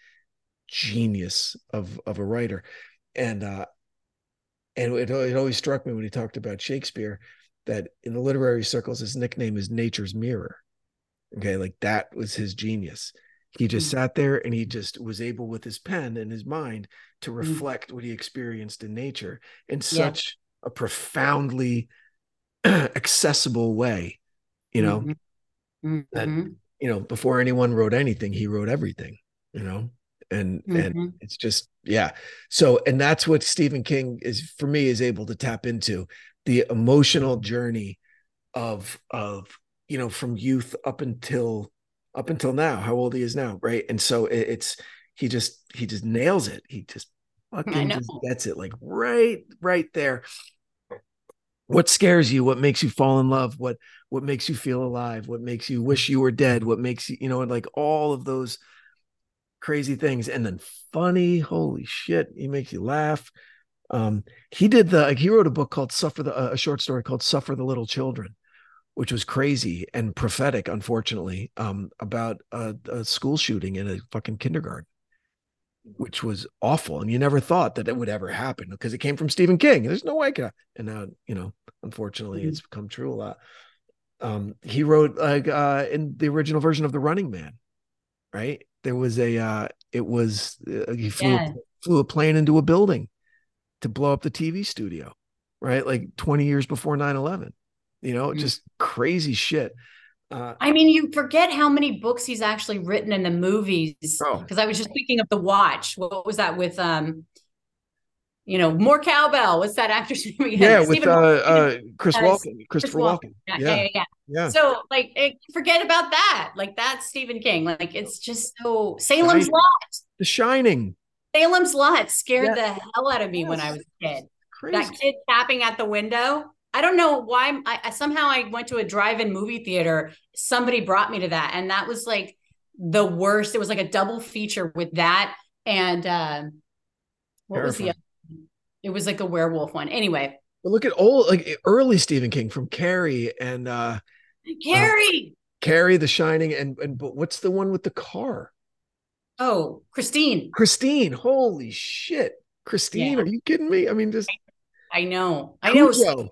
[SPEAKER 2] genius of of a writer and uh and it, it always struck me when he talked about Shakespeare that in the literary circles, his nickname is Nature's Mirror. Okay, like that was his genius. He just
[SPEAKER 3] Mm.
[SPEAKER 2] sat there and he just was able with his pen and his mind to
[SPEAKER 3] Mm.
[SPEAKER 2] reflect what he experienced in nature in
[SPEAKER 3] Yeah.
[SPEAKER 2] such a profoundly accessible way you know?
[SPEAKER 3] Mm-hmm.
[SPEAKER 2] that
[SPEAKER 3] Mm-hmm.
[SPEAKER 2] you know before anyone wrote anything he wrote everything you know? And
[SPEAKER 3] Mhm.
[SPEAKER 2] and it's just yeah. So and that's what stephen king is for me is able to tap into the emotional journey of of you know from youth up until up until now how old he is now right? And so it, it's he just he just nails it. He just fucking just gets it like right right there what scares you? What makes you fall in love? What what makes you feel alive? What makes you wish you were dead? What makes you you know like all of those crazy things. And then funny holy shit he makes you laugh. Um he did the like he wrote a book called suffer the uh, a short story called suffer the little children which was crazy and prophetic unfortunately um about a, a school shooting in a fucking kindergarten which was awful and you never thought that it would ever happen because it came from stephen king there's no way it could and now you know unfortunately
[SPEAKER 3] Mhm.
[SPEAKER 2] it's come true a lot um he wrote like uh in the original version of the running man right there was a uh it was uh, he flew,
[SPEAKER 3] Yeah.
[SPEAKER 2] flew a plane into a building to blow up the tv studio right like 20 years before 9-11 you know
[SPEAKER 3] Mhm.
[SPEAKER 2] just crazy shit uh
[SPEAKER 3] I mean, you forget how many books he's actually written in the movies.
[SPEAKER 2] Oh.
[SPEAKER 3] Because I was just thinking of The Watch. What was that with um, you know, more cowbell? What's that actor's name
[SPEAKER 2] yeah with
[SPEAKER 3] Stephen
[SPEAKER 2] uh, uh chris walken christopher
[SPEAKER 3] Walken.
[SPEAKER 2] walken
[SPEAKER 3] yeah,
[SPEAKER 2] yeah
[SPEAKER 3] yeah, yeah.
[SPEAKER 2] yeah
[SPEAKER 3] So like, eh, forget about that. Like that's Stephen King. Like it's just so Salem's. Lot.
[SPEAKER 2] the shining
[SPEAKER 3] Salem's Lot scared
[SPEAKER 2] Yes.
[SPEAKER 3] the hell out of me when I was a kid.
[SPEAKER 2] crazy
[SPEAKER 3] That kid tapping at the window. I don't know why. I, I somehow I went to a drive-in movie theater. Somebody brought me to that, and that was like the worst. It was like a double feature with that and um, what was the?
[SPEAKER 2] Terrifying.
[SPEAKER 3] Other? It was like a werewolf one. Anyway,
[SPEAKER 2] But look at old, like early Stephen King from Carrie and uh
[SPEAKER 3] Carrie.
[SPEAKER 2] Carrie, The Shining, and and but what's the one with the car?
[SPEAKER 3] oh, Christine.
[SPEAKER 2] Christine. Holy shit, Christine!
[SPEAKER 3] Yeah.
[SPEAKER 2] Are you kidding me? I mean, just
[SPEAKER 3] I know. I know.
[SPEAKER 2] Cujo.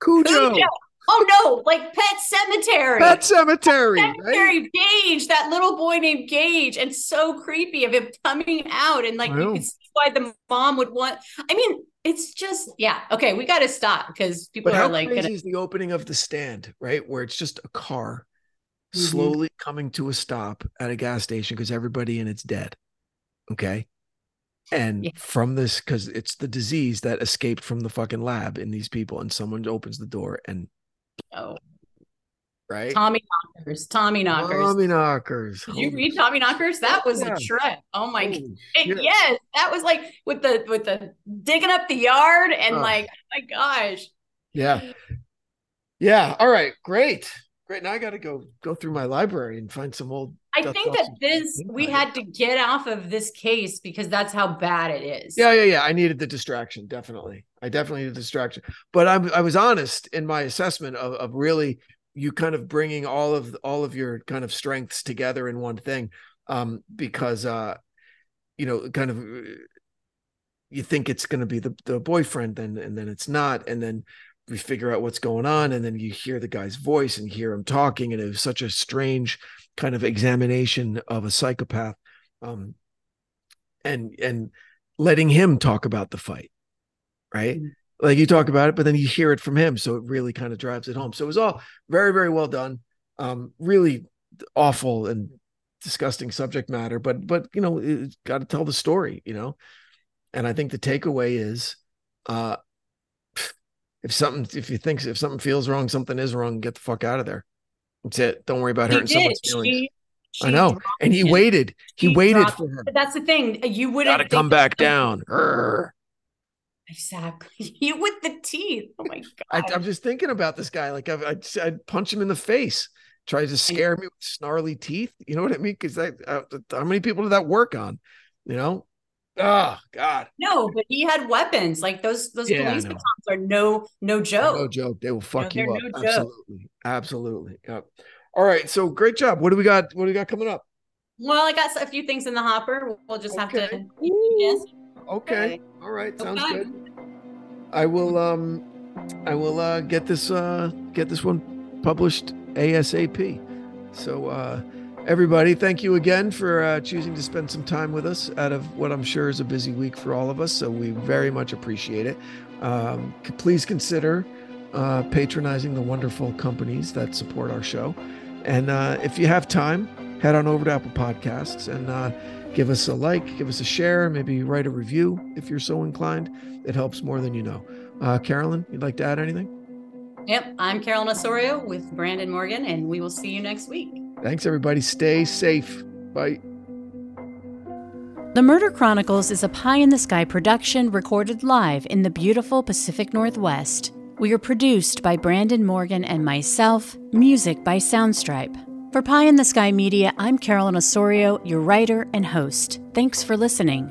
[SPEAKER 2] Cujo,
[SPEAKER 3] Cujo. Oh no! Like Pet Sematary.
[SPEAKER 2] Pet Sematary, right?
[SPEAKER 3] Cemetery Gage, that little boy named Gage, and so creepy of him coming out, and like you could see why the mom would want. I mean, it's just yeah. Okay, we got to stop because people
[SPEAKER 2] But
[SPEAKER 3] are like,
[SPEAKER 2] crazy
[SPEAKER 3] gonna,
[SPEAKER 2] is the opening of the stand, right? Where it's just a car
[SPEAKER 3] Mhm.
[SPEAKER 2] slowly coming to a stop at a gas station because everybody in it's dead. Okay. And
[SPEAKER 3] Yeah.
[SPEAKER 2] from this, because it's the disease that escaped from the fucking lab in these people, and someone opens the door and
[SPEAKER 3] oh,
[SPEAKER 2] right.
[SPEAKER 3] Tommy Knockers, Tommy Knockers.
[SPEAKER 2] Tommy knockers.
[SPEAKER 3] Did you read Tommy Knockers? That was
[SPEAKER 2] Yeah.
[SPEAKER 3] a trip. Oh my god.
[SPEAKER 2] shit.
[SPEAKER 3] Yes, that was like with the with the digging up the yard and
[SPEAKER 2] Oh.
[SPEAKER 3] like, oh my gosh.
[SPEAKER 2] Yeah. Yeah. All right. Great. Great. Now I got to go go through my library and find some old.
[SPEAKER 3] I think that this we had to get off of this case because that's how bad it is.
[SPEAKER 2] Yeah, yeah, yeah. I needed the distraction. Definitely. I definitely needed the distraction. But I, I was honest in my assessment of, of really you kind of bringing all of all of your kind of strengths together in one thing. Um, because uh, you know, kind of uh, you think it's going to be the the boyfriend, then and then it's not, and then we figure out what's going on, and then you hear the guy's voice and hear him talking, and it was such a strange kind of examination of a psychopath. Um, and and letting him talk about the fight, right?
[SPEAKER 3] Mhm.
[SPEAKER 2] Like you talk about it, but then you hear it from him, so it really kind of drives it home. So it was all very, very well done. Um, really awful and disgusting subject matter, but but you know, it's got to tell the story, you know. And I think the takeaway is, uh, if something, if you think if something feels wrong, something is wrong, get the fuck out of there. That's it. Don't worry about
[SPEAKER 3] She
[SPEAKER 2] hurting
[SPEAKER 3] did.
[SPEAKER 2] someone's feelings.
[SPEAKER 3] She,
[SPEAKER 2] I know. And he
[SPEAKER 3] him.
[SPEAKER 2] waited. He
[SPEAKER 3] She
[SPEAKER 2] waited for her.
[SPEAKER 3] But that's the thing. You wouldn't
[SPEAKER 2] Got to come back down. Grr.
[SPEAKER 3] Exactly. You with the teeth. Oh my god.
[SPEAKER 2] I'm just thinking about this guy. Like I'd, I'd, I'd punch him in the face, tries to scare me with snarly teeth. You know what I mean? Because that, uh, how many people did that work on? You know? Oh God,
[SPEAKER 3] no, but he had weapons. Like those those
[SPEAKER 2] Yeah,
[SPEAKER 3] police batons are no no joke.
[SPEAKER 2] no joke. They will fuck
[SPEAKER 3] they're
[SPEAKER 2] you up.
[SPEAKER 3] no.
[SPEAKER 2] Absolutely, absolutely. Yep. All right. So great job. What do we got? What do we got coming up?
[SPEAKER 3] Well, I got a few things in the hopper. We'll just have
[SPEAKER 2] Okay.
[SPEAKER 3] to yes.
[SPEAKER 2] Okay. All right. Sounds
[SPEAKER 3] Okay.
[SPEAKER 2] good. I will. Um, I will uh, get this. Uh, get this one published asap. So, uh, everybody, thank you again for uh, choosing to spend some time with us out of what I'm sure is a busy week for all of us. So we very much appreciate it. Um, please consider uh, patronizing the wonderful companies that support our show. And uh, if you have time, head on over to Apple Podcasts and uh, give us a like, give us a share, maybe write a review if you're so inclined. It helps more than you know. Uh, Carolyn, you'd like to add anything?
[SPEAKER 4] Yep, I'm Carolyn Osorio with Branden Morgan, and we will see you next week.
[SPEAKER 2] Thanks, everybody. Stay safe. Bye.
[SPEAKER 3] The Murder Chronicles is a pie in the sky production recorded live in the beautiful Pacific Northwest. We are produced by Branden Morgan and myself, music by Soundstripe. For Pie in the Sky Media, I'm Carolyn Osorio, your writer and host. Thanks for listening.